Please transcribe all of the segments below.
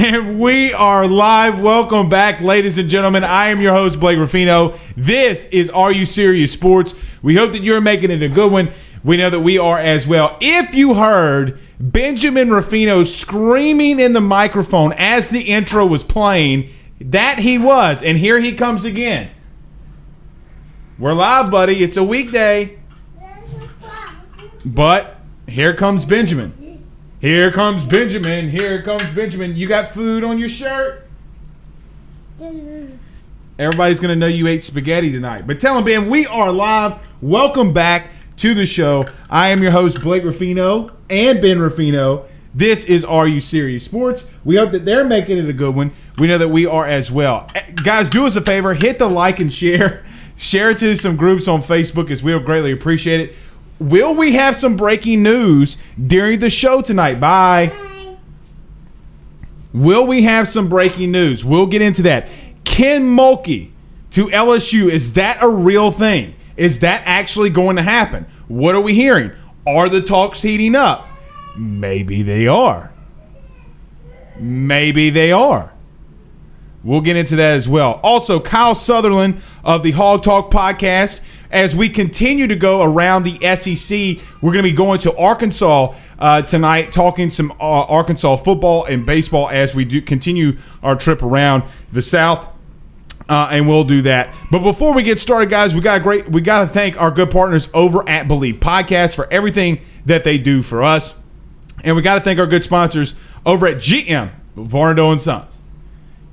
And we are live. Welcome back, ladies and gentlemen. I am your host, Blake Ruffino. This is Are You Serious Sports. We hope that you're making it a good one. We know that we are as well. If you heard Benjamin Ruffino screaming in the microphone as the intro was playing, that he was. And here he comes again. We're live, buddy. It's a weekday. But here comes Benjamin. Here comes Benjamin. Here comes Benjamin. You got food on your shirt? Everybody's going to know you ate spaghetti tonight. But tell them, Ben, we are live. Welcome back to the show. I am your host, Blake Ruffino and Ben Ruffino. This is Are You Serious Sports. We hope that they're making it a good one. We know that we are as well. Eh, Guys, do us a favor hit the like and share. Share it to some groups on Facebook as we'll greatly appreciate it. Will we have some breaking news during the show tonight? Bye. Will we have some breaking news? We'll get into that. Kim Mulkey to LSU, is that a real thing? Is that actually going to happen? What are we hearing? Are the talks heating up? Maybe they are. Maybe they are. We'll get into that as well. Also, Kyle Sutherland of the Hog Talk podcast. As we continue to go around the SEC, we're going to be going to Arkansas uh, tonight, talking some uh, Arkansas football and baseball as we do continue our trip around the South. Uh, and we'll do that. But before we get started, guys, we got great. We got to thank our good partners over at Believe Podcast for everything that they do for us, and we got to thank our good sponsors over at GM Varnado and Sons.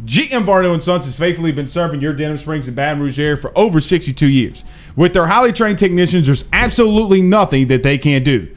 GM Varnado and Sons has faithfully been serving your Denham Springs and Baton Rouge area for over 62 years. With their highly trained technicians, there's absolutely nothing that they can't do.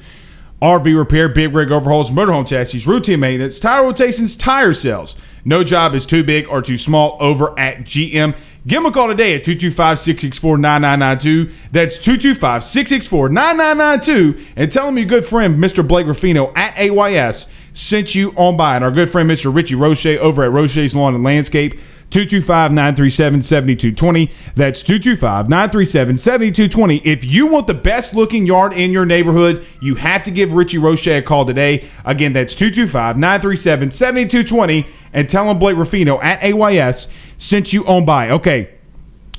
RV repair, big rig overhauls, motorhome chassis, routine maintenance, tire rotations, tire sales. No job is too big or too small over at GM. Give them a call today at 225 664 9992. That's 225 664 9992. And tell them your good friend, Mr. Blake Ruffino at AYS, sent you on by. And our good friend, Mr. Richie Roche over at Roche's Lawn and Landscape. 225 937 7220. That's 225 937 7220. If you want the best looking yard in your neighborhood, you have to give Richie Roche a call today. Again, that's 225 937 7220. And tell him Blake Ruffino at AYS sent you on by. Okay,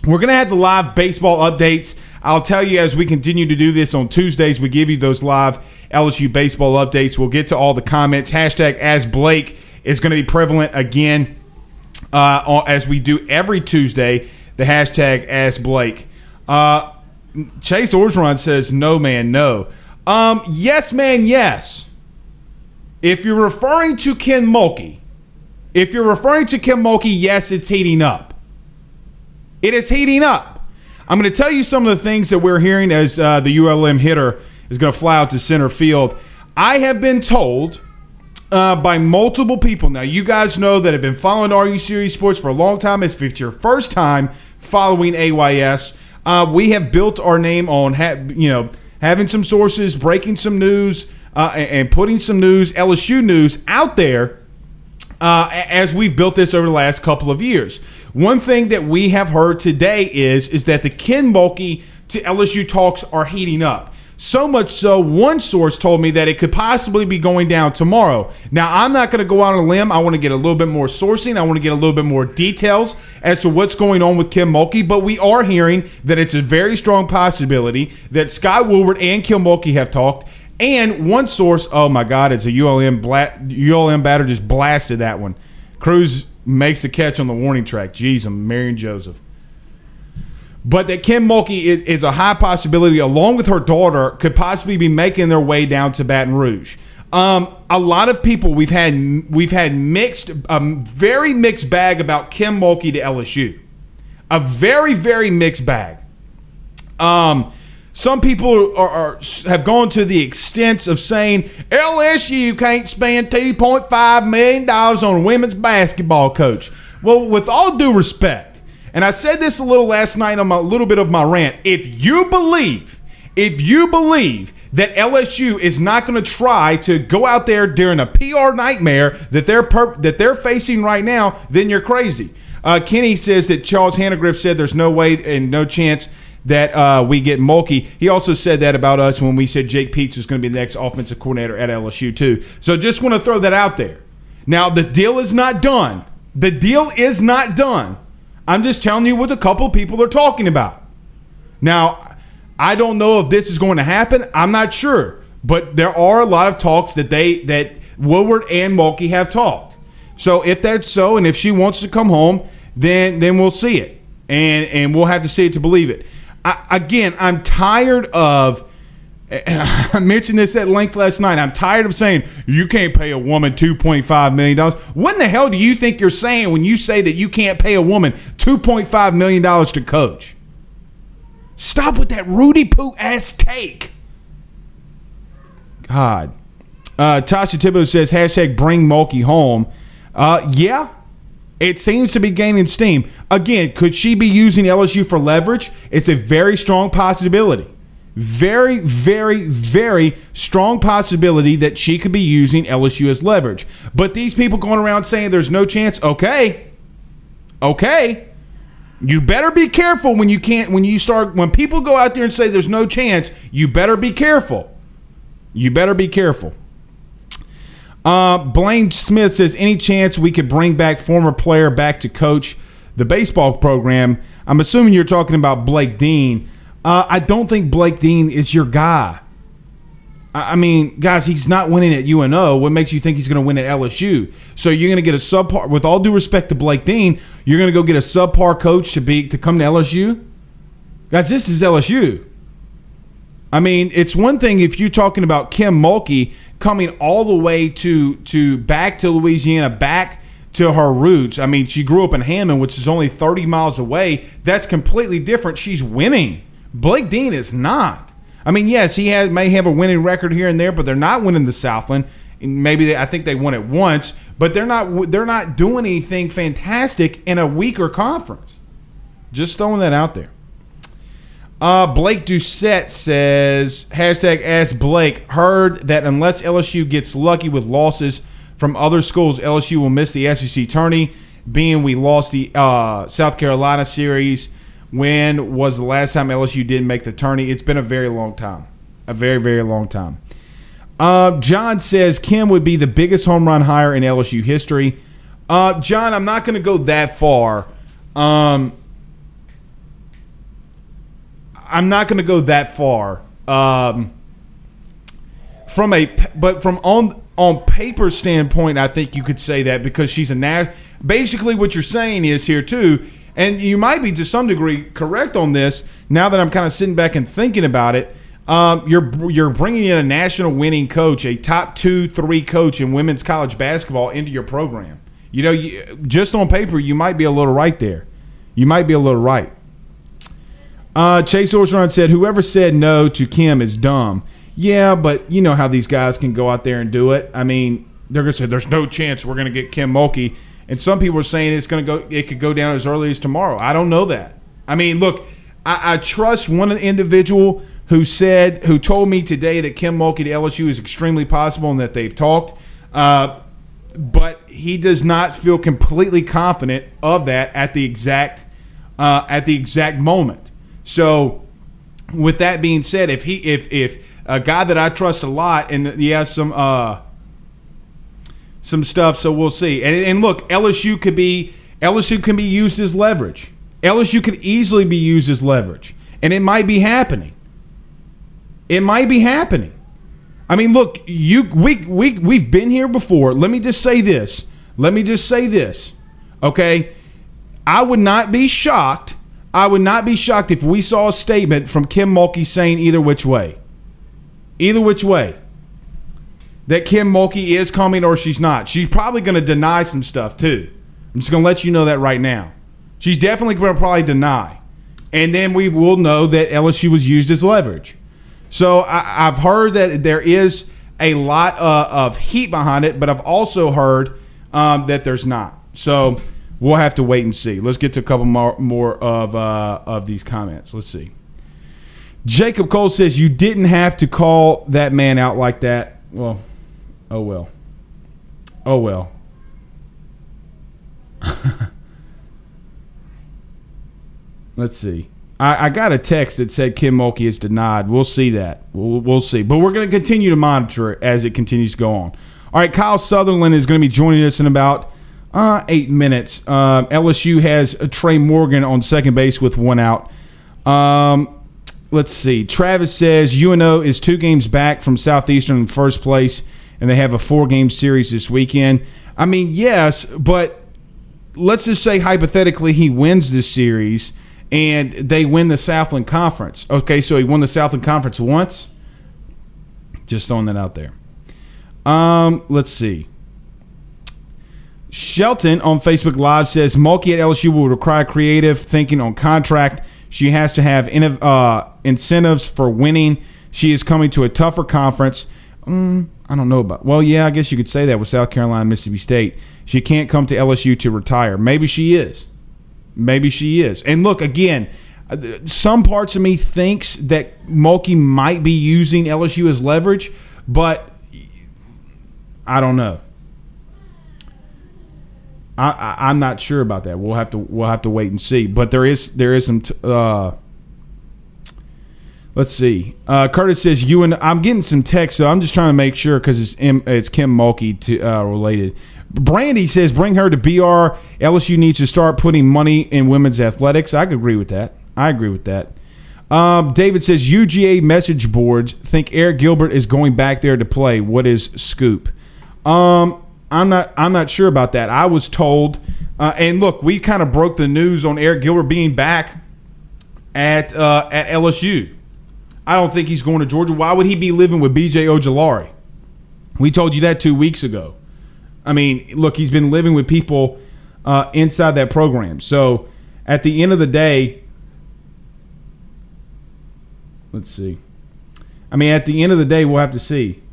we're going to have the live baseball updates. I'll tell you as we continue to do this on Tuesdays, we give you those live LSU baseball updates. We'll get to all the comments. Hashtag Ask Blake is going to be prevalent again uh, as we do every Tuesday. The hashtag Ask Blake. Uh, Chase Orgeron says, "No man, no." Um, yes man, yes. If you're referring to Kim Mulkey, if you're referring to Kim Mulkey, yes, it's heating up. It is heating up. I'm going to tell you some of the things that we're hearing as uh, the ULM hitter is going to fly out to center field. I have been told uh, by multiple people. Now, you guys know that have been following Are You Serious Sports for a long time. If it's your first time following AYS, uh, we have built our name on ha- you know having some sources, breaking some news, uh, and, and putting some news, LSU news out there uh, as we've built this over the last couple of years. One thing that we have heard today is is that the Kim Mulkey to LSU talks are heating up. So much so, one source told me that it could possibly be going down tomorrow. Now, I'm not going to go out on a limb. I want to get a little bit more sourcing. I want to get a little bit more details as to what's going on with Kim Mulkey. But we are hearing that it's a very strong possibility that Scott Woodward and Kim Mulkey have talked. And one source, oh my God, it's a ULM bla- ULM batter just blasted that one. Crews makes the catch on the warning track. Jeez, I'm Marion Joseph but that Kim Mulkey is, a high possibility, along with her daughter, could possibly be making their way down to Baton Rouge. Um, a lot of people we've had we've had mixed, um, very mixed bag about Kim Mulkey to LSU. A very very mixed bag. Um, some people are, are, have gone to the extent of saying LSU can't spend two point five million dollars on a women's basketball coach. Well, with all due respect and I said this a little last night on my little bit of my rant. If you believe, if you believe that LSU is not going to try to go out there during a PR nightmare that they're per- that they're facing right now, then you're crazy. Uh, Kenny says that Charles Hannegriff said there's no way and no chance that uh, we get Mulkey. He also said that about us when we said Jake Peetz is going to be the next offensive coordinator at LSU too. So just want to throw that out there. Now the deal is not done. The deal is not done. I'm just telling you what a couple people are talking about. Now, I don't know if this is going to happen. I'm not sure, but there are a lot of talks that they that Woodward and Mulkey have talked. So if that's so, and if she wants to come home, then then we'll see it, and and we'll have to see it to believe it. I, again, I'm tired of I mentioned this at length last night. I'm tired of saying you can't pay a woman $2.5 million. What in the hell do you think you're saying when you say that you can't pay a woman $2.5 million to coach? Stop with that Rudy Poo ass take. God. Uh, Tasha Thibodeau says, hashtag bring Mulkey home. Uh, yeah, it seems to be gaining steam. Again, could she be using LSU for leverage? It's a very strong possibility. Very, very, very strong possibility that she could be using LSU as leverage. But these people going around saying there's no chance, okay. Okay. You better be careful when you can't when you start when people go out there and say there's no chance, you better be careful. You better be careful. Uh, Blaine Smith says any chance we could bring back former player back to coach the baseball program. I'm assuming you're talking about Blake Dean. Uh, I don't think Blake Dean is your guy. I mean, guys, he's not winning at UNO. What makes you think he's going to win at LSU? So you're going to get a subpar. With all due respect to Blake Dean, you're going to go get a subpar coach to be to come to LSU. Guys, this is LSU. I mean, it's one thing if you're talking about Kim Mulkey coming all the way to to back to Louisiana, back to her roots. I mean, she grew up in Hammond, which is only 30 miles away. That's completely different. She's winning. Blake Dean is not. I mean, yes, he may have a winning record here and there, but they're not winning the Southland. Maybe they, I think they won it once, but they're not they're not doing anything fantastic in a weaker conference. Just throwing that out there. Uh, Blake Doucette says hashtag Ask Blake heard that unless LSU gets lucky with losses from other schools, LSU will miss the SEC tourney. Being we lost the uh, South Carolina series when was the last time LSU didn't make the tourney? It's been a very long time. A very, very long time. Uh, John says Kim would be the biggest home run hire in LSU history. Uh, John, I'm not going to go that far. Um, I'm not going to go that far. Um, from a but from on on paper standpoint, I think you could say that because she's a na- basically what you're saying is here too and you might be to some degree correct on this. Now that I'm kind of sitting back and thinking about it, um, you're you're bringing in a national winning coach, a top two, three coach in women's college basketball into your program. You know, you, just on paper, you might be a little right there. You might be a little right. Uh, Chase Orgeron said, "Whoever said no to Kim is dumb." Yeah, but you know how these guys can go out there and do it. I mean, they're gonna say, "There's no chance we're gonna get Kim Mulkey." And some people are saying it's to go. It could go down as early as tomorrow. I don't know that. I mean, look, I, I trust one individual who said, who told me today that Kim Mulkey to LSU is extremely possible and that they've talked. Uh, but he does not feel completely confident of that at the exact uh, at the exact moment. So, with that being said, if he if if a guy that I trust a lot, and he has some uh, some stuff. So we'll see. And, and look, LSU could be LSU can be used as leverage. LSU could easily be used as leverage, and it might be happening. It might be happening. I mean, look, you we we we've been here before. Let me just say this. Let me just say this. Okay? I would not be shocked. I would not be shocked if we saw a statement from Kim Mulkey saying either which way. Either which way. That Kim Mulkey is coming or she's not. She's probably going to deny some stuff too. I'm just going to let you know that right now. She's definitely going to probably deny. And then we will know that LSU was used as leverage. So I, have heard that there is a lot uh, of heat behind it, but I've also heard um, that there's not. So we'll have to wait and see. Let's get to a couple more, more of uh, of these comments. Let's see. Jacob Cole says you didn't have to call that man out like that. Well, oh well. Oh well. Let's see. I, I, got a text that said Kim Mulkey is denied. We'll see that. We'll, we'll see. But we're going to continue to monitor it as it continues to go on. All right, Kyle Sutherland is going to be joining us in about uh, eight minutes. Uh, LSU has Trey Morgan on second base with one out. Um, let's see. Travis says UNO is two games back from Southeastern in first place, and they have a four game series this weekend. I mean, yes, but let's just say hypothetically he wins this series and they win the Southland Conference. Okay, so he won the Southland Conference once. Just throwing that out there. Um, let's see. Shelton on Facebook Live says Mulkey at LSU will require creative thinking on contract. She has to have uh, incentives for winning. She is coming to a tougher conference. Mm, I don't know about. Well, yeah, I guess you could say that with South Carolina, Mississippi State. She can't come to LSU to retire. Maybe she is. Maybe she is. And look, again, some parts of me thinks that Mulkey might be using LSU as leverage, but I don't know. I, am not sure about that. We'll have to we'll have to wait and see. But there is there is some. T- uh, let's see. Uh, Curtis says you and I'm getting some text, so I'm just trying to make sure because it's it's Kim Mulkey to, uh, related. Brandy says bring her to BR. LSU needs to start putting money in women's athletics. I agree with that. I agree with that. Um, David says UGA message boards think Eric Gilbert is going back there to play. What is scoop? Um, I'm not. I'm not sure about that. I was told, uh, and look, we kind of broke the news on Eric Gilbert being back at uh, at LSU. I don't think he's going to Georgia. Why would he be living with B.J. Ojulari? We told you that two weeks ago. I mean, look, he's been living with people uh, inside that program. So at the end of the day, let's see. I mean, at the end of the day, we'll have to see.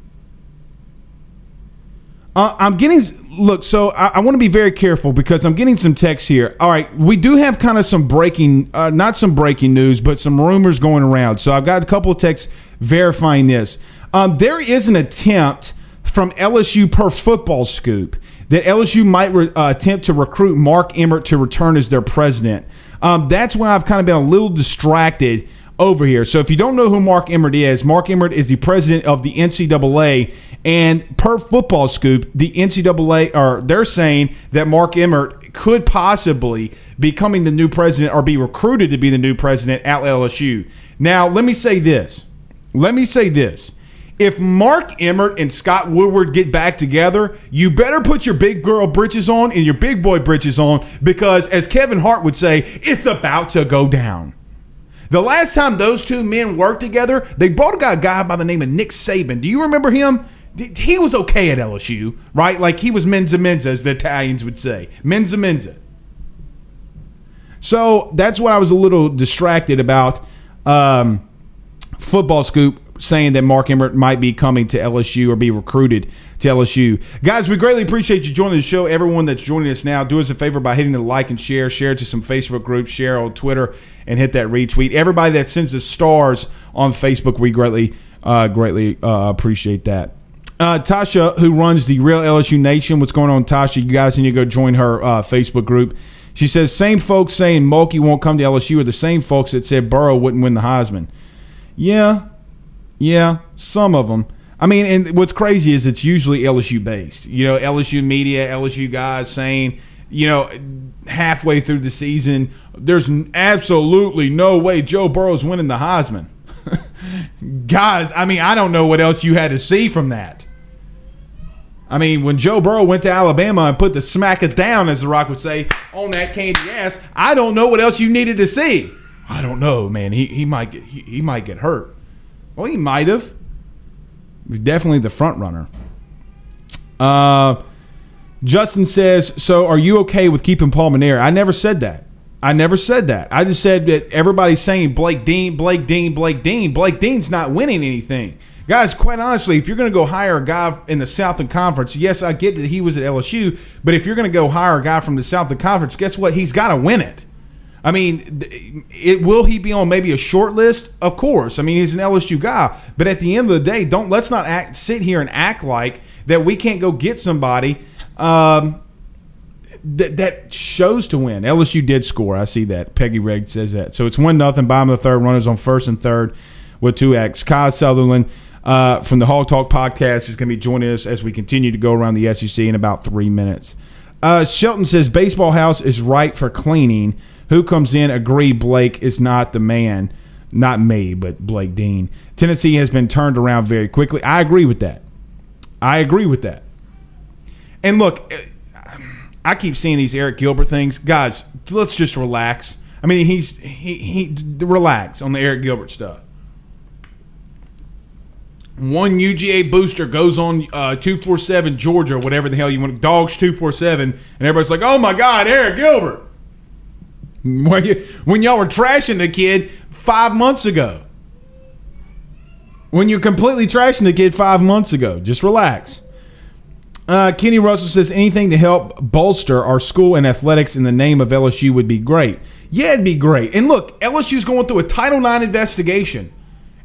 Uh, I'm getting look. So I, I want to be very careful because I'm getting some text here. All right, we do have kind of some breaking, uh, not some breaking news, but some rumors going around. So I've got a couple of texts verifying this. Um, there is an attempt from LSU per football scoop that LSU might re- uh, attempt to recruit Mark Emmert to return as their president. Um, that's why I've kind of been a little distracted over here. So if you don't know who Mark Emmert is, Mark Emmert is the president of the NCAA, and per Football Scoop, the NCAA are they're saying that Mark Emmert could possibly becoming the new president or be recruited to be the new president at LSU. Now, let me say this. Let me say this. If Mark Emmert and Scott Woodward get back together, you better put your big girl britches on and your big boy britches on because, as Kevin Hart would say, it's about to go down. The last time those two men worked together, they brought a guy, by the name of Nick Saban. Do you remember him? He was okay at LSU, right? Like he was Menza Menza, as the Italians would say. Menza Menza. So that's what I was a little distracted about. Um, football scoop saying that Mark Emmert might be coming to LSU or be recruited to LSU. Guys, we greatly appreciate you joining the show. Everyone that's joining us now, do us a favor by hitting the like and share, share to some Facebook groups, share on Twitter, and hit that retweet. Everybody that sends us stars on Facebook, we greatly, uh, greatly uh, appreciate that. Uh, Tasha, who runs the Real LSU Nation, what's going on, Tasha? You guys need to go join her uh, Facebook group. She says, same folks saying Mulkey won't come to LSU are the same folks that said Burrow wouldn't win the Heisman. Yeah, Yeah, some of them. I mean, and what's crazy is it's usually LSU based. You know, LSU media, LSU guys saying, you know, halfway through the season, there's absolutely no way Joe Burrow's winning the Heisman. guys, I mean, I don't know what else you had to see from that. I mean, when Joe Burrow went to Alabama and put the smack it down, as The Rock would say, on that candy ass, I don't know what else you needed to see. I don't know, man. He, he might get he, he might get hurt. Well, he might have. Definitely the front runner. Uh, Justin says, "So, are you okay with keeping Paul Mainieri?" I never said that. I never said that. I just said that everybody's saying Blake Dean, Blake Dean, Blake Dean. Blake Dean's not winning anything. Guys, quite honestly, if you're going to go hire a guy in the Southern Conference, yes, I get that he was at LSU, but if you're going to go hire a guy from the Southern Conference, guess what? He's got to win it. I mean, it, will he be on maybe a short list? Of course. I mean, he's an LSU guy, but at the end of the day, don't let's not act, sit here and act like that we can't go get somebody um, that, that shows to win. LSU did score. I see that. Peggy Reg says that. So it's one nothing. Bottom of the third. Runners on first and third with two X. Kyle Sutherland uh, from the Hog Talk podcast is going to be joining us as we continue to go around the SEC in about three minutes. Uh, Shelton says baseball house is right for cleaning. Who comes in? Agree. Blake is not the man. Not me, but Blake Dean. Tennessee has been turned around very quickly. I agree with that. I agree with that. And look, I keep seeing these Eric Gilbert things. Guys, let's just relax. I mean, he's he he relax on the Eric Gilbert stuff one UGA booster goes on uh, 247 Georgia, whatever the hell you want, Dogs 247, and everybody's like, oh my God, Eric Gilbert. When, you, when y'all were trashing the kid five months ago. When you're completely trashing the kid five months ago. Just relax. Uh, Kenny Russell says anything to help bolster our school and athletics in the name of LSU would be great. Yeah, it'd be great. And look, LSU's going through a Title IX investigation.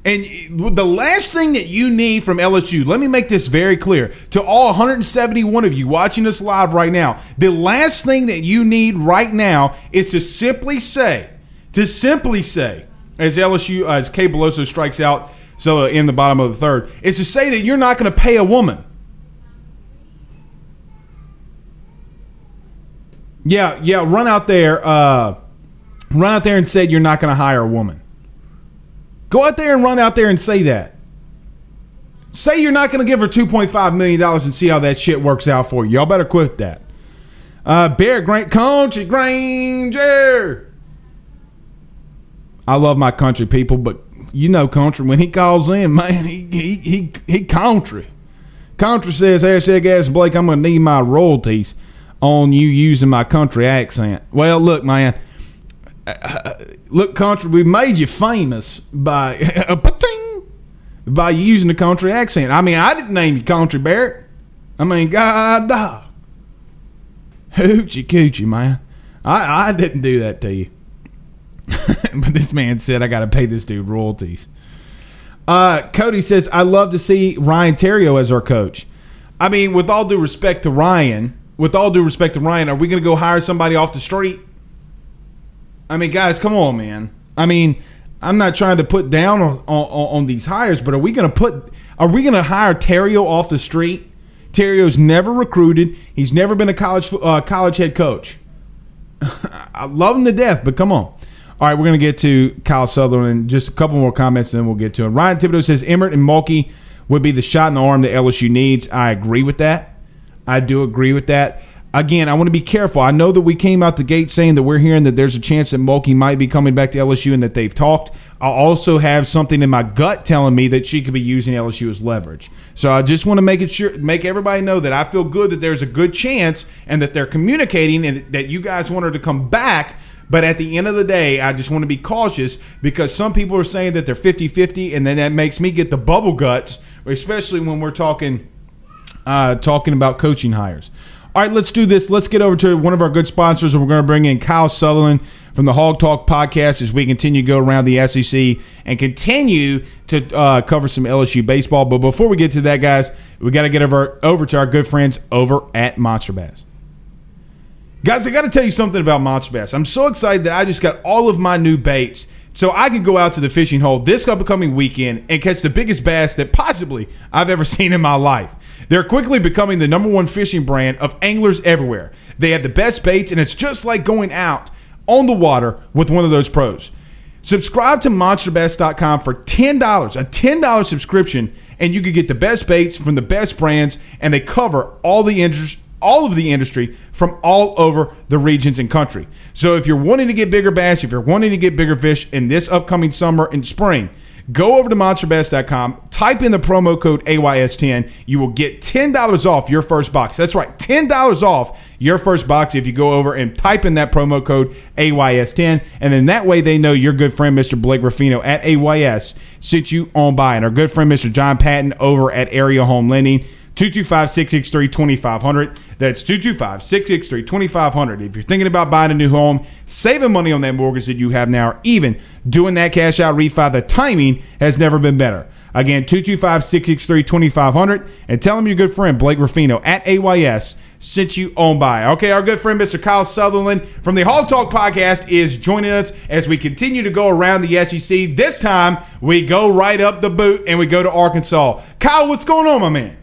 And the last thing that you need from LSU, let me make this very clear to all 171 of you watching us live right now. The last thing that you need right now is to simply say, to simply say, as LSU, as Cade Beloso strikes out so in the bottom of the third, is to say that you're not going to pay a woman. Yeah, yeah, run out there, uh, run out there and say you're not going to hire a woman. Go out there and run out there and say that. Say you're not going to give her $2.5 million and see how that shit works out for you. Y'all better quit that. Uh, Bear Grant Country Granger. I love my country people, but you know country when he calls in, man, he he he, he country. Country says hashtag ask Blake, I'm gonna need my royalties on you using my country accent. Well, look, man look, country, we made you famous by by using the country accent. I mean, I didn't name you Country Barrett. I mean, God, dog. Hoochie coochie, man. I, I didn't do that to you. but this man said I got to pay this dude royalties. Uh, Cody says, I love to see Ryan Theriot as our coach. I mean, with all due respect to Ryan, with all due respect to Ryan, are we going to go hire somebody off the street? I mean, guys, come on, man. I mean, I'm not trying to put down on, on, on these hires, but are we going to put? Are we going to hire Theriot off the street? Theriot's never recruited. He's never been a college uh, college head coach. I love him to death, but come on. All right, we're going to get to Kyle Sutherland. Just a couple more comments, and then we'll get to it. Ryan Thibodeau says Emmert and Mulkey would be the shot in the arm that LSU needs. I agree with that. I do agree with that again, I want to be careful. I know that we came out the gate saying that we're hearing that there's a chance that Mulkey might be coming back to LSU and that they've talked. I also have something in my gut telling me that she could be using LSU as leverage. So I just want to make it sure, make everybody know that I feel good that there's a good chance and that they're communicating and that you guys want her to come back. But at the end of the day, I just want to be cautious because some people are saying that they're 50 50, and then that makes me get the bubble guts, especially when we're talking uh, talking about coaching hires. All right, let's do this. Let's get over to one of our good sponsors, and we're going to bring in Kyle Sutherland from the Hog Talk podcast as we continue to go around the SEC and continue to uh, cover some LSU baseball. But before we get to that, guys, we got to get over, over to our good friends over at Monster Bass. Guys, I got to tell you something about Monster Bass. I'm so excited that I just got all of my new baits so I can go out to the fishing hole this upcoming weekend and catch the biggest bass that possibly I've ever seen in my life. They're quickly becoming the number one fishing brand of anglers everywhere. They have the best baits, and it's just like going out on the water with one of those pros. Subscribe to monsterbass.com for $10, a $10 subscription, and you can get the best baits from the best brands, and they cover all the industry all of the industry from all over the regions and country. So if you're wanting to get bigger bass, if you're wanting to get bigger fish in this upcoming summer and spring, go over to monsterbass.com, type in the promo code AYS10. You will get $10 off your first box. That's right, $10 off your first box if you go over and type in that promo code AYS10. And then that way they know your good friend, Mr. Blake Ruffino at AYS, sent you on by. And our good friend, Mr. John Patton over at Area Home Lending 225 663 2500. That's 225 663 2500. If you're thinking about buying a new home, saving money on that mortgage that you have now, or even doing that cash out refi, the timing has never been better. Again, 225 663 2500 and tell them your good friend Blake Ruffino at AYS sent you on by. Okay, our good friend Mr. Kyle Sutherland from the Hog Talk podcast is joining us as we continue to go around the SEC. This time we go right up the boot and we go to Arkansas. Kyle, what's going on, my man?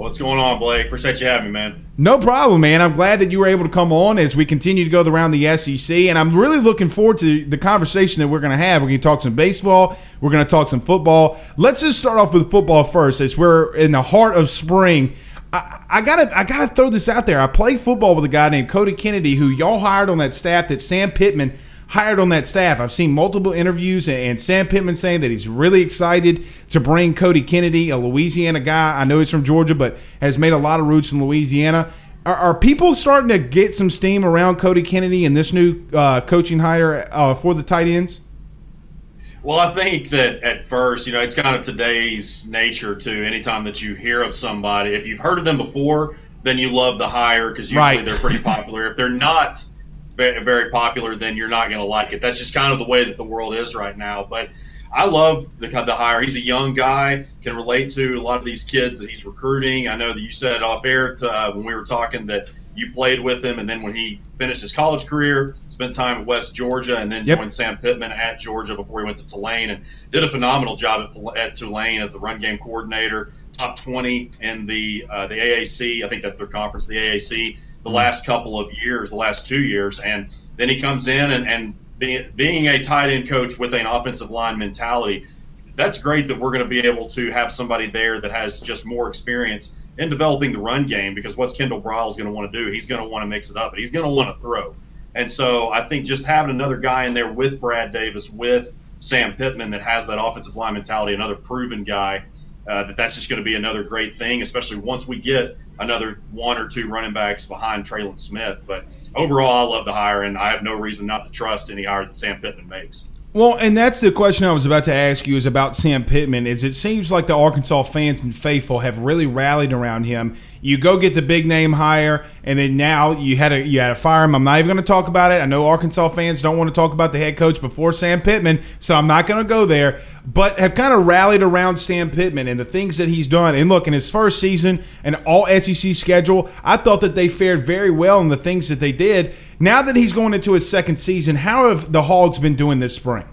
What's going on, Blake? Appreciate you having me, man. No problem, man. I'm glad that you were able to come on as we continue to go around the SEC, and I'm really looking forward to the conversation that we're going to have. We're going to talk some baseball. We're going to talk some football. Let's just start off with football first, as we're in the heart of spring. I, I, gotta, I gotta throw this out there. I played football with a guy named Cody Kennedy, who y'all hired on that staff that Sam Pittman hired on that staff. I've seen multiple interviews and, Sam Pittman saying that he's really excited to bring Cody Kennedy, a Louisiana guy. I know he's from Georgia, but has made a lot of roots in Louisiana. Are, are people starting to get some steam around Cody Kennedy and this new uh, coaching hire uh, for the tight ends? Well, I think that at first, you know, it's kind of today's nature to Anytime that you hear of somebody, if you've heard of them before, then you love the hire because usually right. they're pretty popular. if they're not, very popular, then you're not going to like it. That's just kind of the way that the world is right now. But I love the the hire. He's a young guy, can relate to a lot of these kids that he's recruiting. I know that you said off air to, uh, when we were talking that you played with him, and then when he finished his college career, spent time at West Georgia, and then yep. joined Sam Pittman at Georgia before he went to Tulane, and did a phenomenal job at, at Tulane as the run game coordinator, top twenty in the uh, the AAC. I think that's their conference, the AAC the last couple of years, the last two years, and then he comes in and, and being, being a tight end coach with an offensive line mentality, that's great that we're going to be able to have somebody there that has just more experience in developing the run game because what's Kendall Briles going to want to do? He's going to want to mix it up, but he's going to want to throw. And so I think just having another guy in there with Brad Davis, with Sam Pittman that has that offensive line mentality, another proven guy, uh, that that's just going to be another great thing, especially once we get another one or two running backs behind Trelon Smith. But overall, I love the hire, and I have no reason not to trust any hire that Sam Pittman makes. Well, and that's the question I was about to ask you is about Sam Pittman. Is it seems like the Arkansas fans and faithful have really rallied around him. You go get the big name hire, and then now you had a you had to fire him. I'm not even going to talk about it. I know Arkansas fans don't want to talk about the head coach before Sam Pittman, so I'm not going to go there. But have kind of rallied around Sam Pittman and the things that he's done. And look, in his first season and all SEC schedule, I thought that they fared very well in the things that they did. Now that he's going into his second season, how have the Hogs been doing this spring?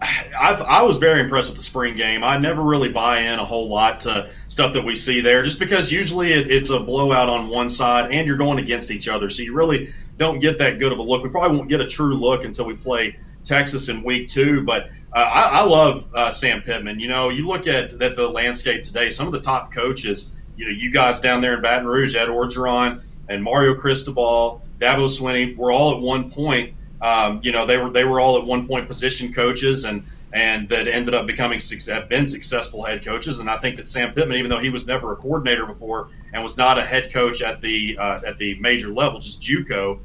I've, i was very impressed with the spring game. I never really buy in a whole lot to stuff that we see there, just because usually it, it's a blowout on one side and you're going against each other, so you really don't get that good of a look. We probably won't get a true look until we play Texas in week two. But uh, I, I, love uh, Sam Pittman. You know, you look at, at the landscape today. Some of the top coaches, you know, you guys down there in Baton Rouge, Ed Orgeron and Mario Cristobal, Dabo Swinney, were all at one point. Um, you know, they were they were all at one point position coaches and and that ended up becoming have been successful head coaches. And I think that Sam Pittman, even though he was never a coordinator before and was not a head coach at the uh, at the major level, just JUCO,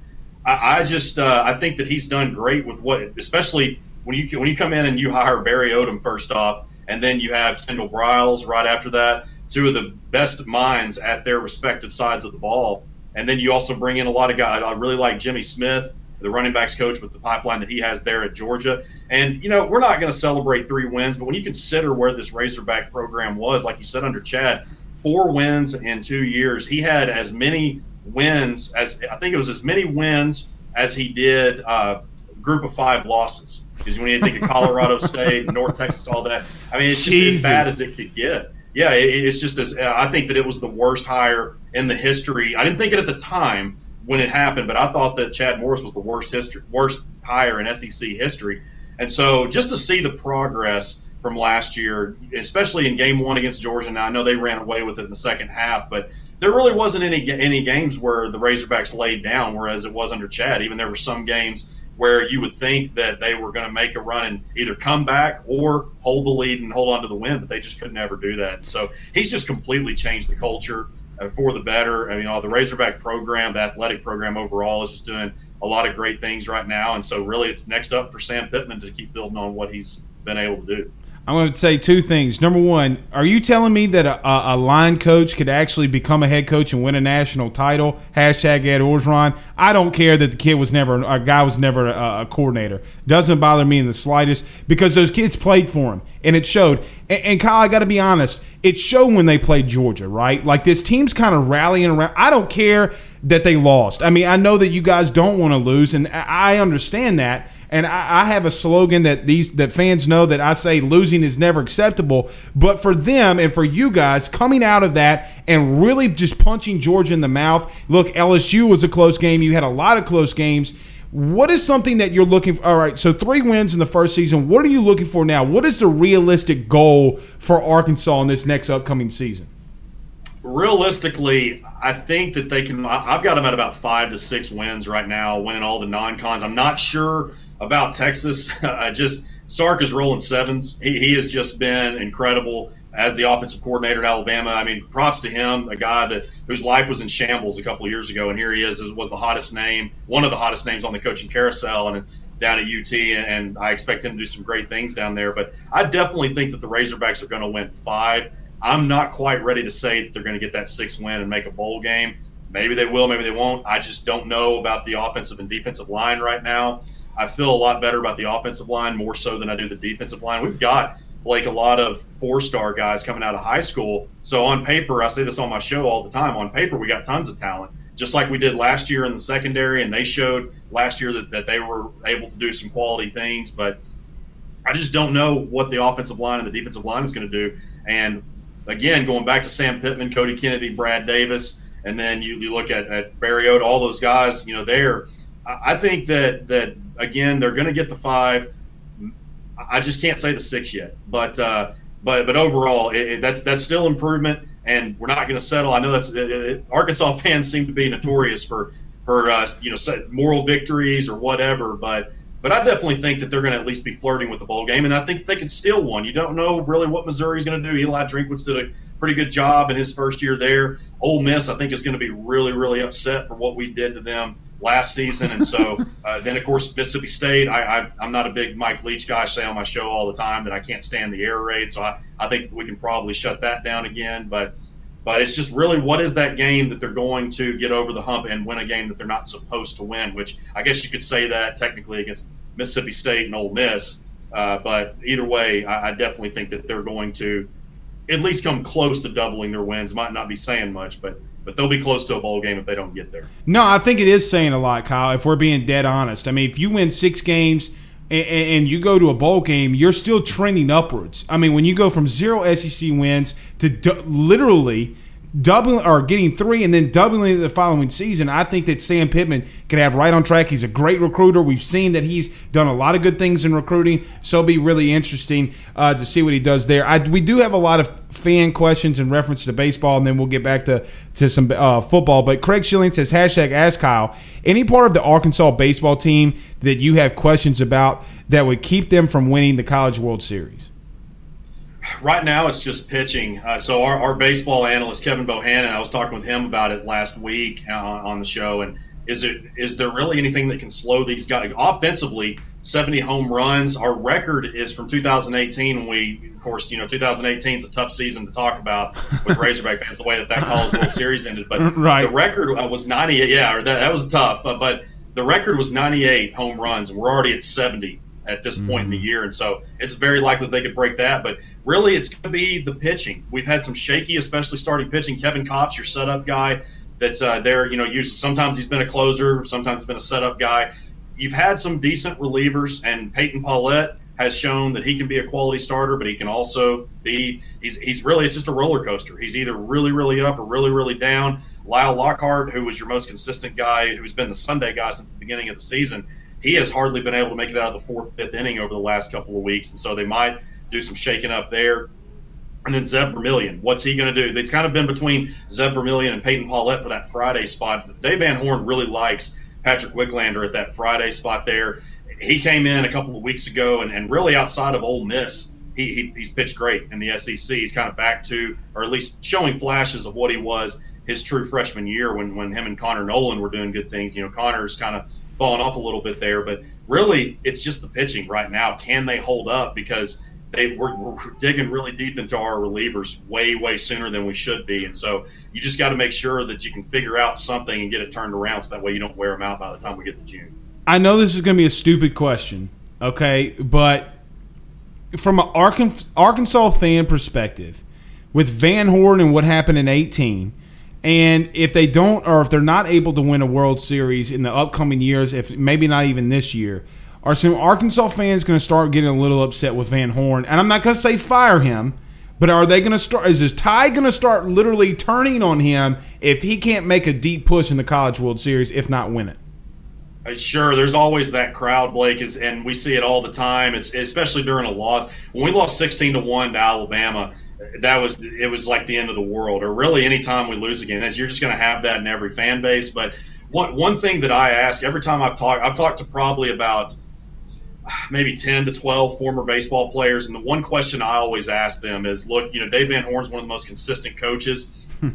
I, I just uh, I think that he's done great with what, especially when you when you come in and you hire Barry Odom first off, and then you have Kendall Briles right after that, two of the best minds at their respective sides of the ball, and then you also bring in a lot of guys. I really like Jimmy Smith, the running backs coach, with the pipeline that he has there at Georgia. And you know we're not going to celebrate three wins, but when you consider where this Razorback program was, like you said under Chad, four wins in two years, he had as many wins as I think it was as many wins as he did uh, group of five losses. Because when you think of Colorado State, North Texas, all that, I mean, it's just Jesus. as bad as it could get. Yeah, it, it's just as I think that it was the worst hire in the history. I didn't think it at the time when it happened, but I thought that Chad Morris was the worst history, worst hire in SEC history. And so just to see the progress from last year, especially in game one against Georgia. Now I know they ran away with it in the second half, but there really wasn't any any games where the Razorbacks laid down, whereas it was under Chad. Even there were some games where you would think that they were going to make a run and either come back or hold the lead and hold on to the win, but they just could never do that. So he's just completely changed the culture Uh, for the better. I mean, all the Razorback program, the athletic program overall, is just doing a lot of great things right now. And so, really, it's next up for Sam Pittman to keep building on what he's been able to do. I'm going to say two things. Number one, are you telling me that a, a, line coach could actually become a head coach and win a national title? Hashtag Ed Orgeron. I don't care that the kid was never a guy was never a, a, coordinator. Doesn't bother me in the slightest because those kids played for him and it showed. And, and Kyle, I got to be honest, it showed when they played Georgia, right? Like this team's kind of rallying around. I don't care that they lost. I mean, I know that you guys don't want to lose, and I understand that. And I, I, have a slogan that these that fans know that I say losing is never acceptable. But for them and for you guys coming out of that and really just punching Georgia in the mouth. Look, LSU was a close game. You had a lot of close games. What is something that you're looking for? All right, so three wins in the first season. What are you looking for now? What is the realistic goal for Arkansas in this next upcoming season? Realistically, I think that they can. I've got them at about five to six wins right now, winning all the non cons. I'm not sure about Texas. I just Sark is rolling sevens. He, he has just been incredible as the offensive coordinator at Alabama. I mean, props to him, a guy that whose life was in shambles a couple of years ago, and here he is was the hottest name, one of the hottest names on the coaching carousel, and down at UT, and I expect him to do some great things down there. But I definitely think that the Razorbacks are going to win five. I'm not quite ready to say that they're going to get that six win and make a bowl game. Maybe they will, maybe they won't. I just don't know about the offensive and defensive line right now. I feel a lot better about the offensive line more so than I do the defensive line. We've got like a lot of four star guys coming out of high school. So on paper, I say this on my show all the time. On paper, we got tons of talent, just like we did last year in the secondary, and they showed last year that, that they were able to do some quality things. But I just don't know what the offensive line and the defensive line is going to do. And again, going back to Sam Pittman, Cody Kennedy, Brad Davis, and then you, you look at, at Barry all those guys, you know, there. I think that that again, they're going to get the five. I just can't say the six yet, but uh, but but overall, it, it, that's that's still improvement, and we're not going to settle. I know that's it, Arkansas fans seem to be notorious for for uh, you know moral victories or whatever, but but I definitely think that they're going to at least be flirting with the bowl game, and I think they can steal one. You don't know really what Missouri's going to do. Eli Drinkwitz did a pretty good job in his first year there. Ole Miss, I think, is going to be really really upset for what we did to them last season. And so uh, then, of course, Mississippi State. I, I, am not a big Mike Leach guy. I say on my show all the time that I can't stand the air raid. So I, I think we can probably shut that down again. But but it's just really what is that game that they're going to get over the hump and win a game that they're not supposed to win, which I guess you could say that technically against Mississippi State and Ole Miss. Uh, but either way, I, I definitely think that they're going to at least come close to doubling their wins. Might not be saying much, but but they'll be close to a bowl game if they don't get there. No, I think it is saying a lot, Kyle. If we're being dead honest, I mean, if you win six games and, and you go to a bowl game, you're still trending upwards. I mean, when you go from zero SEC wins to literally doubling or getting three and then doubling the following season, I think that Sam Pittman can have right on track. He's a great recruiter. We've seen that he's done a lot of good things in recruiting, so it'll be really interesting uh, to see what he does there. I, we do have a lot of fan questions in reference to baseball, and then we'll get back to to some uh, football. But Craig Schilling says hashtag Ask Kyle. Any part of the Arkansas baseball team that you have questions about that would keep them from winning the College World Series? Right now, it's just pitching. Uh, so our, our, baseball analyst Kevin Bohannon, I was talking with him about it last week on, uh, on the show, and is it is there really anything that can slow these guys offensively? 70 home runs. Our record is from 2018. When we, of course, you know, 2018 is a tough season to talk about with Razorback fans, the way that that College World Series ended. But right. the record uh, was 98. Yeah, that, that was tough. But, but the record was 98 home runs, and we're already at 70 at this point mm-hmm. in the mm-hmm. year. And so it's very likely they could break that. But really, it's going to be the pitching. We've had some shaky, especially starting pitching. Kevin Kopps, your setup guy, that's uh, there. You know, usually sometimes he's been a closer, sometimes he's been a setup guy. you've had some decent relievers, and Peyton Pallette has shown that he can be a quality starter, but he can also be he's he's really it's just a roller coaster. He's either really really up or really really down. Lael Lockhart, who was your most consistent guy, who's been the Sunday guy since the beginning of the season, he has hardly been able to make it out of the fourth fifth inning over the last couple of weeks, and so they might do some shaking up there. And then Zeb Vermillion, what's he going to do? It's kind of been between Zeb Vermillion and Peyton Pallette for that Friday spot. Dave Van Horn really likes Patrick Wicklander at that Friday spot there he came in a couple of weeks ago, and, and really outside of Ole Miss, he, he, he's pitched great in the SEC. He's kind of back to, or at least showing flashes of what he was his true freshman year when, when him and Connor Noland were doing good things. You know, Connor's kind of fallen off a little bit there, but really it's just the pitching right now. Can they hold up? Because they we're, we're digging really deep into our relievers way way sooner than we should be, and so you just got to make sure that you can figure out something and get it turned around, so that way you don't wear them out by the time we get to June. I know this is going to be a stupid question, okay, but from an Arkansas fan perspective, with Van Horn and what happened in 18, and if they don't, or if they're not able to win a World Series in the upcoming years, if maybe not even this year, are some Arkansas fans going to start getting a little upset with Van Horn? And I'm not going to say fire him, but are they going to start? Is this tie going to start literally turning on him if he can't make a deep push in the College World Series, if not win it? Uh, sure, there's always that crowd, Blake, is, and we see it all the time. It's especially during a loss. When we lost 16 to one to Alabama, that was it was like the end of the world. Or really, any time we lose again, as you're just going to have that in every fan base. But one one thing that I ask every time I've talked, I've talked to probably about maybe 10 to 12 former baseball players, and the one question I always ask them is, look, you know, Dave Van Horn's one of the most consistent coaches.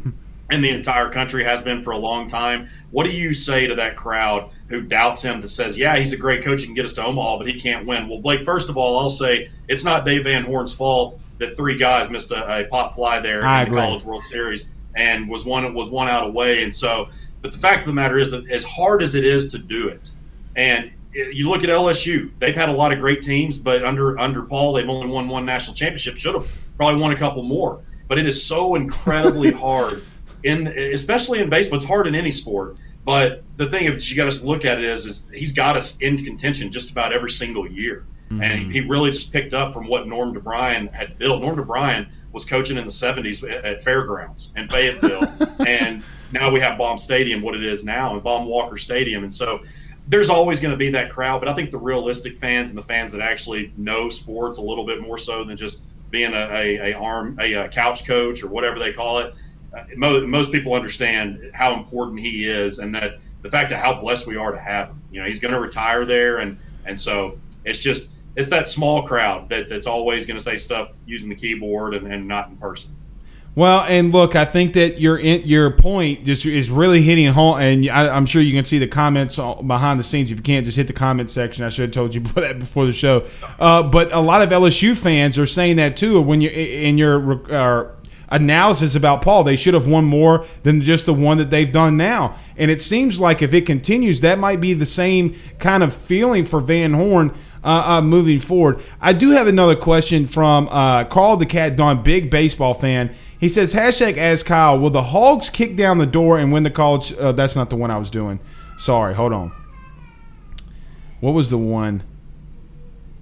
in the entire country has been for a long time. What do you say to that crowd who doubts him that says, yeah, he's a great coach, he can get us to Omaha, but he can't win? Well, Blake, first of all, I'll say it's not Dave Van Horn's fault that three guys missed a, a pop fly there I in agree. the College World Series and was one was one out away. And so, but the fact of the matter is that as hard as it is to do it, and you look at LSU, they've had a lot of great teams, but under under Paul, they've only won one national championship. Should have probably won a couple more. But it is so incredibly hard in especially in baseball. It's hard in any sport. But the thing that you got to look at it is, is he's got us in contention just about every single year, mm-hmm. and he really just picked up from what Norm DeBriyn had built. Norm DeBriyn was coaching in the '70s at Fairgrounds in Fayetteville, and now we have Baum Stadium, what it is now, and Baum Walker Stadium, and so there's always going to be that crowd. But I think the realistic fans and the fans that actually know sports a little bit more so than just being a, a, a arm a, a couch coach or whatever they call it uh, most, most people understand how important he is and that the fact that how blessed we are to have him. You know, he's going to retire there, and and so it's just it's that small crowd that, that's always going to say stuff using the keyboard and, and not in person. Well, and look, I think that your your point just is really hitting home, and I, am sure you can see the comments behind the scenes. If you can't, just hit the comment section. I should have told you before that before the show. Uh, but a lot of LSU fans are saying that too. When you in your uh, analysis about Paul. They should have won more than just the one that they've done now. And it seems like if it continues, that might be the same kind of feeling for Van Horn. Uh, uh, moving forward, I do have another question from uh, Carl the Cat Don, big baseball fan. He says, hashtag ask Kyle, will the Hogs kick down the door and win the college? Uh, that's not the one I was doing. Sorry, hold on. What was the one?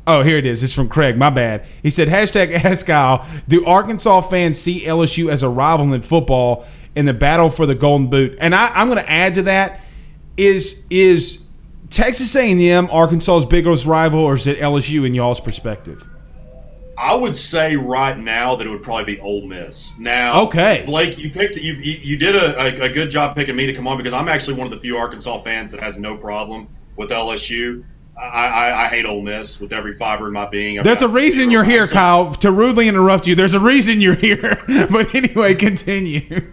Oh, here it is. It's from Craig. My bad. He said, hashtag ask Kyle, do Arkansas fans see LSU as a rival in football in the battle for the Golden Boot? And I, am going to add to that, is is Texas A&M Arkansas's biggest rival, or is it LSU in y'all's perspective? I would say right now that it would probably be Ole Miss. Now, okay, Blake, you picked you you, did a, a, a, good job picking me to come on because I'm actually one of the few Arkansas fans that has no problem with LSU. I, I, I, hate Ole Miss with every fiber in my being. I've there's a reason you're here, Kyle. To rudely interrupt you, there's a reason you're here. but anyway, continue.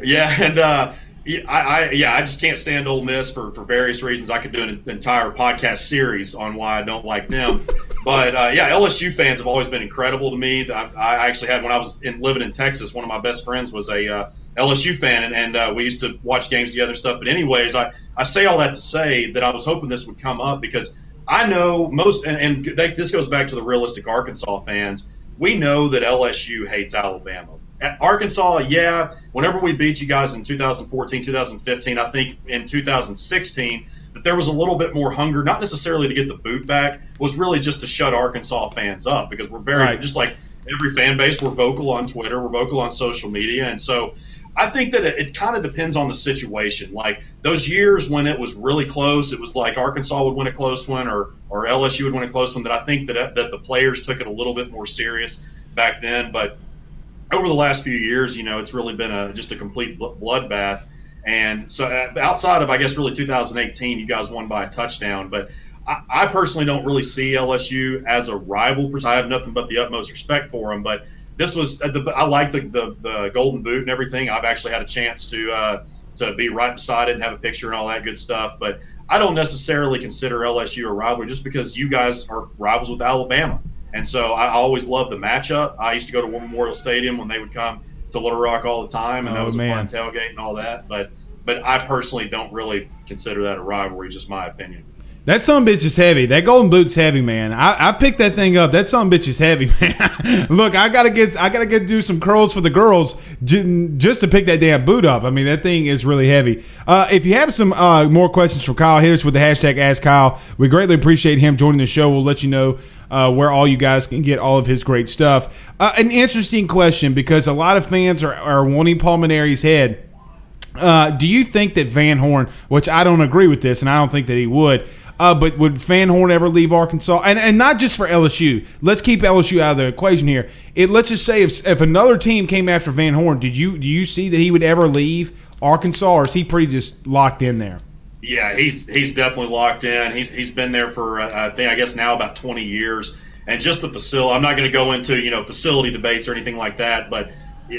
Yeah, and uh, I, I, yeah, I just can't stand Ole Miss for, for various reasons. I could do an entire podcast series on why I don't like them. but uh, yeah, LSU fans have always been incredible to me. I, I actually had when I was in, living in Texas, one of my best friends was a uh, LSU fan, and, and uh, we used to watch games together and stuff. But anyways, I, I say all that to say that I was hoping this would come up because I know most, and, and this goes back to the realistic Arkansas fans. We know that LSU hates Alabama. At Arkansas, yeah, whenever we beat you guys in 2014, 2015, I think in 2016, that there was a little bit more hunger, not necessarily to get the boot back, was really just to shut Arkansas fans up because we're very right. just like every fan base, we're vocal on Twitter, we're vocal on social media, and so I think that it, it kind of depends on the situation. Like those years when it was really close, it was like Arkansas would win a close one or or LSU would win a close one. That I think that that the players took it a little bit more serious back then. But over the last few years, you know, it's really been a just a complete bloodbath. And so uh, outside of I guess really 2018, you guys won by a touchdown, but. I, I personally don't really see LSU as a rival. I have nothing but the utmost respect for them, but this was uh, the, I like the, the, the golden boot and everything. I've actually had a chance to uh, to be right beside it and have a picture and all that good stuff. But I don't necessarily consider LSU a rival just because you guys are rivals with Alabama. And so I always loved the matchup. I used to go to War Memorial Stadium when they would come to Little Rock all the time, and oh, that was man. a fun tailgate and all that. But but I personally don't really consider that a rivalry. Just my opinion. That some bitch is heavy. That golden boot's heavy, man. I, I picked that thing up. That some bitch is heavy, man. Look, I gotta get I gotta get do some curls for the girls just to pick that damn boot up. I mean, that thing is really heavy. Uh, if you have some uh, more questions for Kyle, hit us with the hashtag Ask Kyle. We greatly appreciate him joining the show. We'll let you know uh, where all you guys can get all of his great stuff. Uh, an interesting question because a lot of fans are, are wanting Paul Mainieri's head. Uh, do you think that Van Horn, which I don't agree with this, and I don't think that he would. Uh, but would Van Horn ever leave Arkansas? And and not just for LSU. Let's keep LSU out of the equation here. It let's just say if if another team came after Van Horn, did you do you see that he would ever leave Arkansas, or is he pretty just locked in there? Yeah, he's he's definitely locked in. He's he's been there for uh, I think I guess now about 20 years. And just the facility. I'm not going to go into you know facility debates or anything like that, but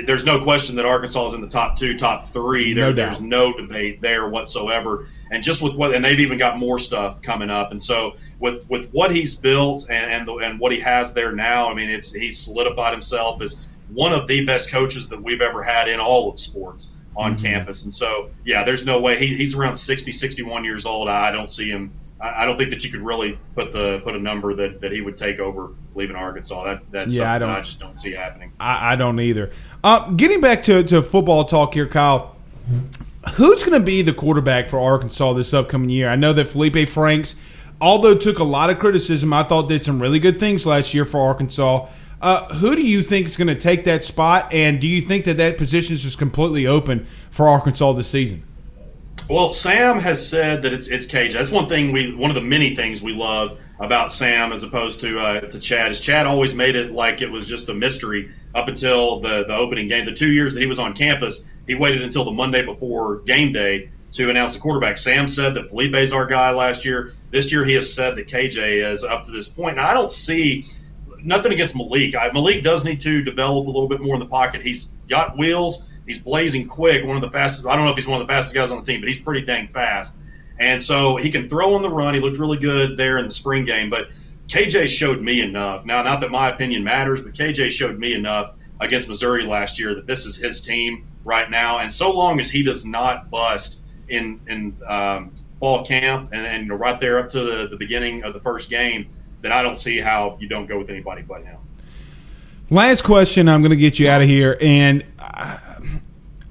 there's no question that Arkansas is in the top two, top three. There, no there's no debate there whatsoever and just with what and they've even got more stuff coming up and so with with what he's built and and, the, and what he has there now i mean it's he's solidified himself as one of the best coaches that we've ever had in all of sports on mm-hmm. campus and so yeah there's no way he, he's around 60 61 years old i don't see him I don't think that you could really put the put a number that, that he would take over leaving Arkansas. That that's yeah, I, don't, I just don't see happening. I, I don't either. Uh, getting back to, to football talk here, Kyle. Who's going to be the quarterback for Arkansas this upcoming year? I know that Felipe Franks, although took a lot of criticism, I thought did some really good things last year for Arkansas. Uh, who do you think is going to take that spot, and do you think that that position is just completely open for Arkansas this season? Well, Sam has said that it's it's KJ. That's one thing we one of the many things we love about Sam as opposed to uh, to Chad is Chad always made it like it was just a mystery up until the the opening game. The two years that he was on campus, he waited until the Monday before game day to announce the quarterback. Sam said that Felipe's our guy last year. This year, he has said that KJ is up to this point. Now, I don't see nothing against Malik. I, Malik does need to develop a little bit more in the pocket. He's got wheels. He's blazing quick. One of the fastest. I don't know if he's one of the fastest guys on the team, but he's pretty dang fast. And so he can throw on the run. He looked really good there in the spring game. But KJ showed me enough. Now, not that my opinion matters, but KJ showed me enough against Missouri last year that this is his team right now. And so long as he does not bust in in um, fall camp and, and right there up to the, the beginning of the first game, then I don't see how you don't go with anybody but him. Last question. I'm going to get you out of here, and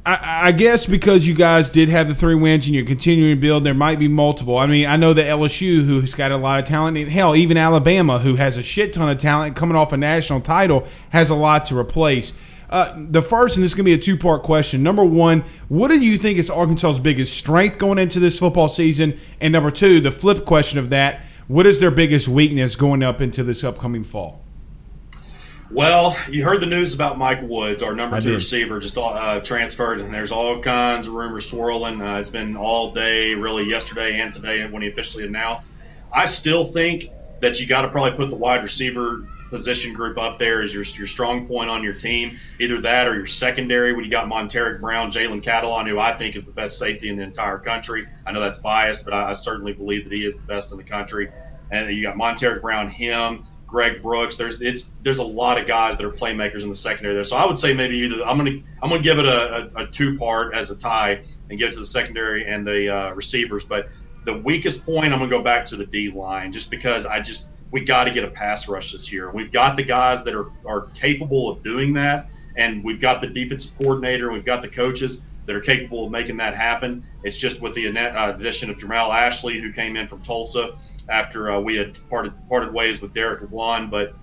I, I, guess because you guys did have the three wins and you're continuing to build, there might be multiple. I mean, I know that LSU, who's got a lot of talent, and hell, even Alabama, who has a shit ton of talent coming off a national title, has a lot to replace. Uh, the first, and this is going to be a two part question. Number one, what do you think is Arkansas's biggest strength going into this football season? And number two, the flip question of that, what is their biggest weakness going up into this upcoming fall? Well, you heard the news about Mike Woods, our number I two did. receiver, just uh, transferred, and there's all kinds of rumors swirling. Uh, it's been all day, really, yesterday and today when he officially announced. I still think that you got to probably put the wide receiver position group up there is your, your strong point on your team. Either that or your secondary when you got Montaric Brown, Jalen Catalon, who I think is the best safety in the entire country. I know that's biased, but I, I certainly believe that he is the best in the country. And you got Montaric Brown, him, Greg Brooks. There's it's there's a lot of guys that are playmakers in the secondary there. So I would say maybe either I'm gonna I'm gonna give it a, a, a two part as a tie and give it to the secondary and the uh, receivers. But the weakest point I'm gonna go back to the D line just because I just we got to get a pass rush this year. We've got the guys that are are capable of doing that, and we've got the defensive coordinator, we've got the coaches. that are capable of making that happen. It's just with the uh, addition of Jermial Ashley, who came in from Tulsa after uh, we had parted parted ways with Derek One. But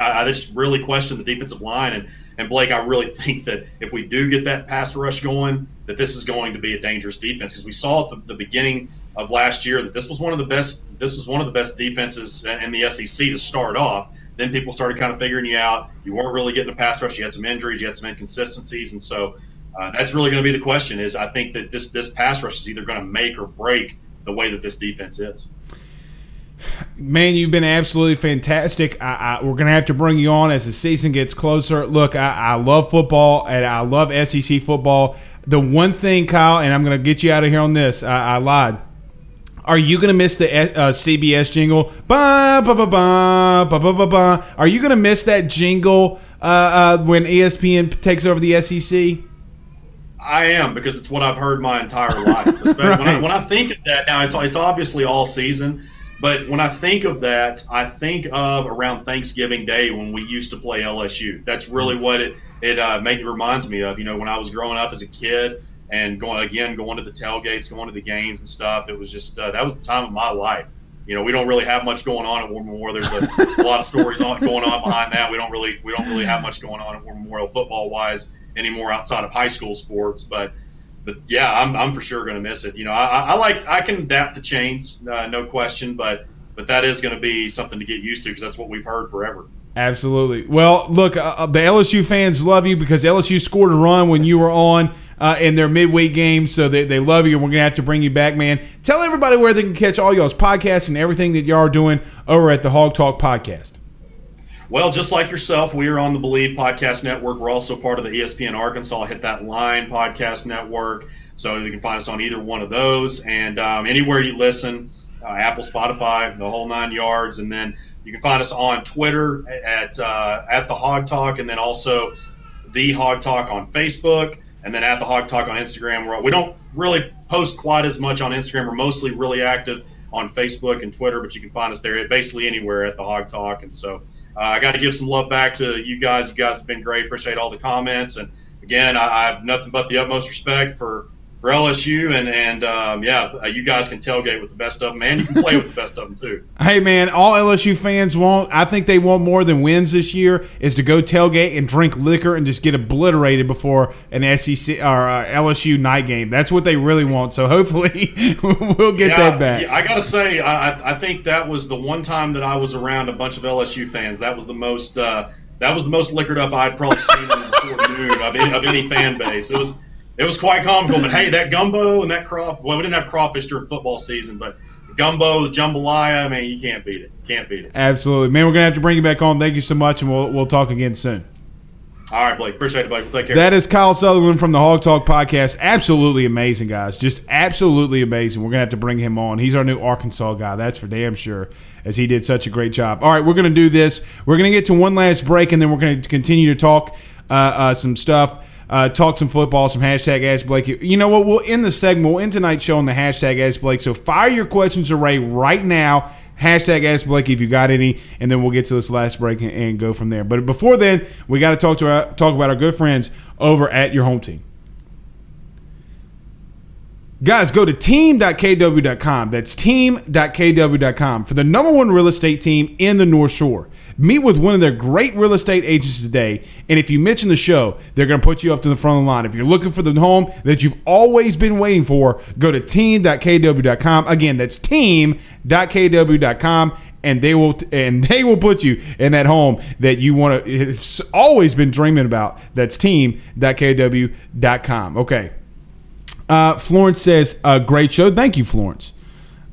I, I, just really question the defensive line and and Blake. I really think that if we do get that pass rush going, that this is going to be a dangerous defense because we saw at the, the beginning of last year that this was one of the best. This was one of the best defenses in the SEC to start off. Then people started kind of figuring you out. You weren't really getting a pass rush. You had some injuries. You had some inconsistencies, and so uh, that's really going to be the question. Is I think that this this pass rush is either going to make or break the way that this defense is. Man, you've been absolutely fantastic. I, I, we're going to have to bring you on as the season gets closer. Look, I, I love football and I love SEC football. The one thing, Kyle, and I'm going to get you out of here on this. I, lied. Are you going to miss the uh, CBS jingle? Ba, ba, ba, ba, ba, ba, ba, ba. Are you going to miss that jingle uh, uh, when ESPN takes over the SEC? I am because it's what I've heard my entire life. right. when, I, when I think of that now, it's it's obviously all season, but when I think of that, I think of around Thanksgiving Day when we used to play LSU. That's really what it it uh, make, it reminds me of. You know, when I was growing up as a kid and going again going to the tailgates, going to the games and stuff. It was just uh, that was the time of my life. You know, we don't really have much going on at War Memorial. There's a, a lot of stories on, going on behind that. We don't really we don't really have much going on at War Memorial football wise anymore outside of high school sports. But but yeah, I'm, I'm for sure going to miss it. You know, I, I like I can adapt to change, uh, no question. But but that is going to be something to get used to because that's what we've heard forever. Absolutely. Well, look, uh, uh the LSU fans love you because LSU scored a run when you were on. Uh, in their midweek game, so they, they love you, and we're gonna have to bring you back, man. Tell everybody where they can catch all y'all's podcasts and everything that y'all are doing over at the Hog Talk podcast. Well, just like yourself, we are on the Believe Podcast Network. We're also part of the ESPN Arkansas Hit That Line Podcast Network. So you can find us on either one of those. And um, anywhere you listen, uh, Apple, Spotify, the whole nine yards. And then you can find us on Twitter at, uh, at the Hog Talk, and then also the Hog Talk on Facebook, and then at the Hog Talk on Instagram. We're, we don't really post quite as much on Instagram. We're mostly really active on Facebook and Twitter, but you can find us there basically anywhere at the Hog Talk. And so uh, I got to give some love back to you guys. You guys have been great. Appreciate all the comments. And again, I, I have nothing but the utmost respect for for LSU, and and um, yeah, uh, you guys can tailgate with the best of them, and you can play with the best of them too. Hey man, all LSU fans want, I think they want more than wins this year, is to go tailgate and drink liquor and just get obliterated before an SEC or uh, LSU night game. That's what they really want. So hopefully we'll get yeah, that back. Yeah, I gotta say, I, I think that was the one time that I was around a bunch of LSU fans. That was the most. Uh, that was the most liquored up I'd probably seen before noon of any, of any fan base. It was it was quite comical. But hey, that gumbo and that crawfish. Well, we didn't have crawfish during football season, but gumbo, the jambalaya. I mean, you can't beat it. Can't beat it. Absolutely, man. We're gonna have to bring you back on. Thank you so much, and we'll we'll talk again soon. All right, Blake. Appreciate it, Blake. We'll take care. That is Kyle Sutherland from the Hog Talk podcast. Absolutely amazing, guys. Just absolutely amazing. We're going to have to bring him on. He's our new Arkansas guy. That's for damn sure, as he did such a great job. All right, we're going to do this. We're going to get to one last break, and then we're going to continue to talk uh, uh, some stuff uh, talk some football, some hashtag Ask Blake. You know what? We'll end the segment. We'll end tonight's show on the hashtag Ask Blake. So fire your questions array right now. Hashtag Ask Blake if you got any, and then we'll get to this last break and, and go from there. But before then, we got to talk to our, talk about our good friends over at your home team. Guys, go to team.kw.com. That's team.kw.com for the number one real estate team in the North Shore. Meet with one of their great real estate agents today, and if you mention the show, they're going to put you up to the front of the line. If you're looking for the home that you've always been waiting for, go to team.kw.com. Again, that's team.kw.com and they will and they will put you in that home that you want to it's always been dreaming about. That's team.kw.com. Okay. Uh, Florence says, uh, great show. Thank you, Florence.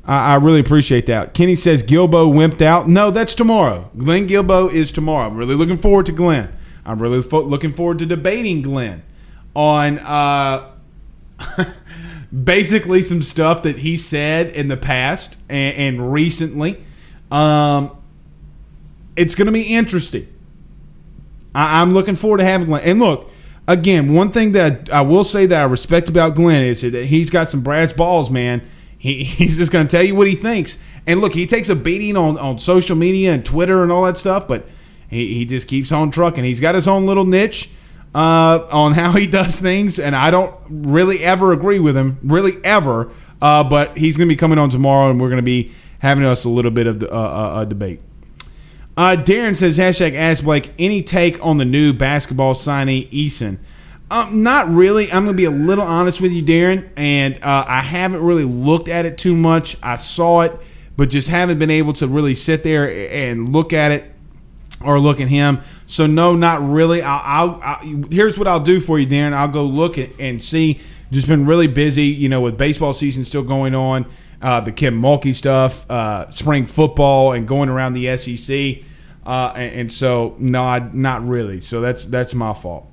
I, I, really appreciate that. Kenny says Guilbeau wimped out. No, that's tomorrow. Glenn Guilbeau is tomorrow. I'm really looking forward to Glenn. I'm really fo- looking forward to debating Glenn on uh, basically some stuff that he said in the past and, and recently. Um, it's going to be interesting. I, I'm looking forward to having Glenn. And look, again, one thing that I will say that I respect about Glenn is that he's got some brass balls, man he, he's just going to tell you what he thinks. And look, he takes a beating on, on social media and Twitter and all that stuff, but he, he just keeps on trucking. He's got his own little niche. uh, on how he does things, and I don't really ever agree with him, really ever. Uh, but he's going to be coming on tomorrow, and we're going to be having us a little bit of the, uh, uh, debate. Uh, Darren says, hashtag ask Blake, any take on the new basketball signee, Eason? Um, not really. I'm going to be a little honest with you, Darren, and uh, I haven't really looked at it too much. I saw it, but just haven't been able to really sit there and look at it or look at him. So no, not really. I'll, I'll, I'll here's what I'll do for you, Darren. I'll go look at, and see. Just been really busy, you know, with baseball season still going on, uh, the Kim Mulkey stuff, uh, spring football, and going around the SEC. Uh, and, and, so no, not really. So that's that's my fault.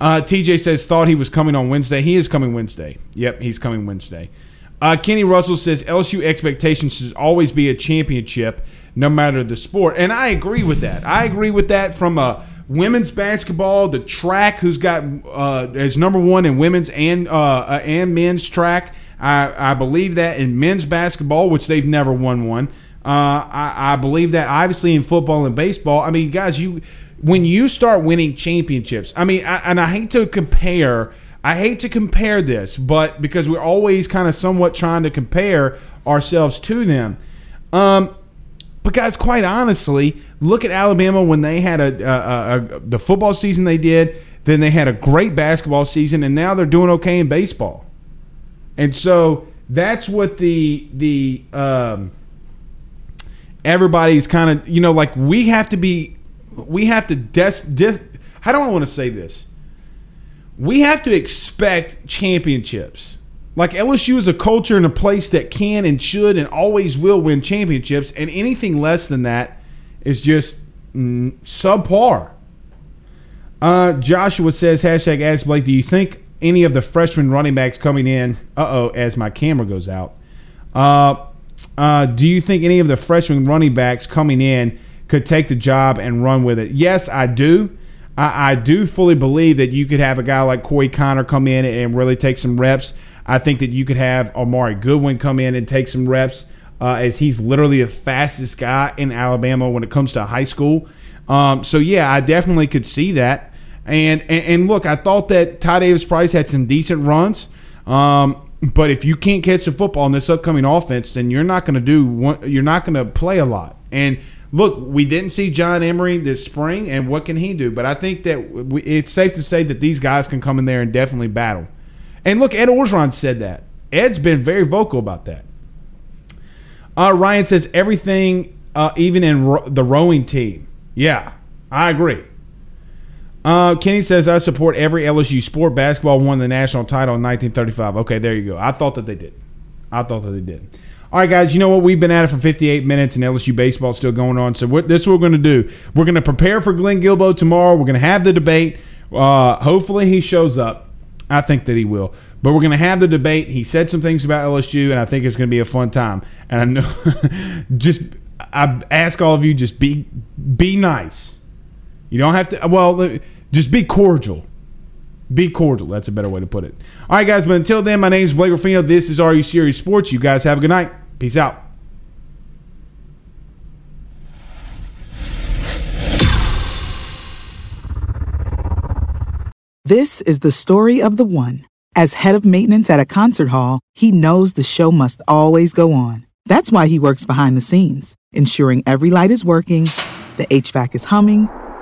Uh, TJ says thought he was coming on Wednesday. He is coming Wednesday. Yep, he's coming Wednesday. Uh, Kenny Russell says LSU expectations should always be a championship, no matter the sport, and I agree with that. I agree with that from a women's basketball, the track, who's got uh, as number one in women's and uh, uh, and men's track. I, I believe that in men's basketball, which they've never won one. Uh, I, I believe that obviously in football and baseball. I mean, guys, you when you start winning championships, I mean, I, and I hate to compare. I hate to compare this, but because we're always kind of somewhat trying to compare ourselves to them. Um, but guys, quite honestly, look at Alabama when they had a, a, a, the football season they did. Then they had a great basketball season, and now they're doing okay in baseball. And so that's what the the um, everybody's kind of you know like we have to be we have to des, des how do I want to say this? We have to expect championships. Like LSU is a culture and a place that can and should and always will win championships, and anything less than that is just mm, subpar. Uh, Joshua says, hashtag ask Blake, do you think any of the freshman running backs coming in, uh oh, as my camera goes out, uh, uh, do you think any of the freshman running backs coming in could take the job and run with it. Yes, I do. I, I do fully believe that you could have a guy like Corey Kiner come in and really take some reps. I think that you could have Armoni Goodwin come in and take some reps, uh, as he's literally the fastest guy in Alabama when it comes to high school. Um, so yeah, I definitely could see that. And, and, and look, I thought that Ty Davis Price had some decent runs. Um, but if you can't catch the football in this upcoming offense, then you're not going to do one, you're not going to play a lot. And look, we didn't see John Emery this spring, and what can he do? But I think that we, it's safe to say that these guys can come in there and definitely battle. And look, Ed Orgeron said that. Ed's been very vocal about that. Uh, Ryan says everything, uh, even in ro- the rowing team. Yeah, I agree. Uh, Kenny says I support every LSU sport. Basketball won the national title in 1935. Okay, there you go. I thought that they did. I thought that they did. All right, guys, you know what? We've been at it for 58 minutes, and LSU baseball is still going on. So what, this is what we're going to do. We're going to prepare for Glenn Guilbeau tomorrow. We're going to have the debate. Uh, hopefully, he shows up. I think that he will. But we're going to have the debate. He said some things about LSU, and I think it's going to be a fun time. And I know, just I ask all of you, just be be nice. You don't have to. Well, just be cordial. Be cordial. That's a better way to put it. All right, guys. But until then, my name is Blake Ruffino. This is Are You Serious Sports. You guys have a good night. Peace out. This is the story of the one. As head of maintenance at a concert hall, he knows the show must always go on. That's why he works behind the scenes, ensuring every light is working, the HVAC is humming,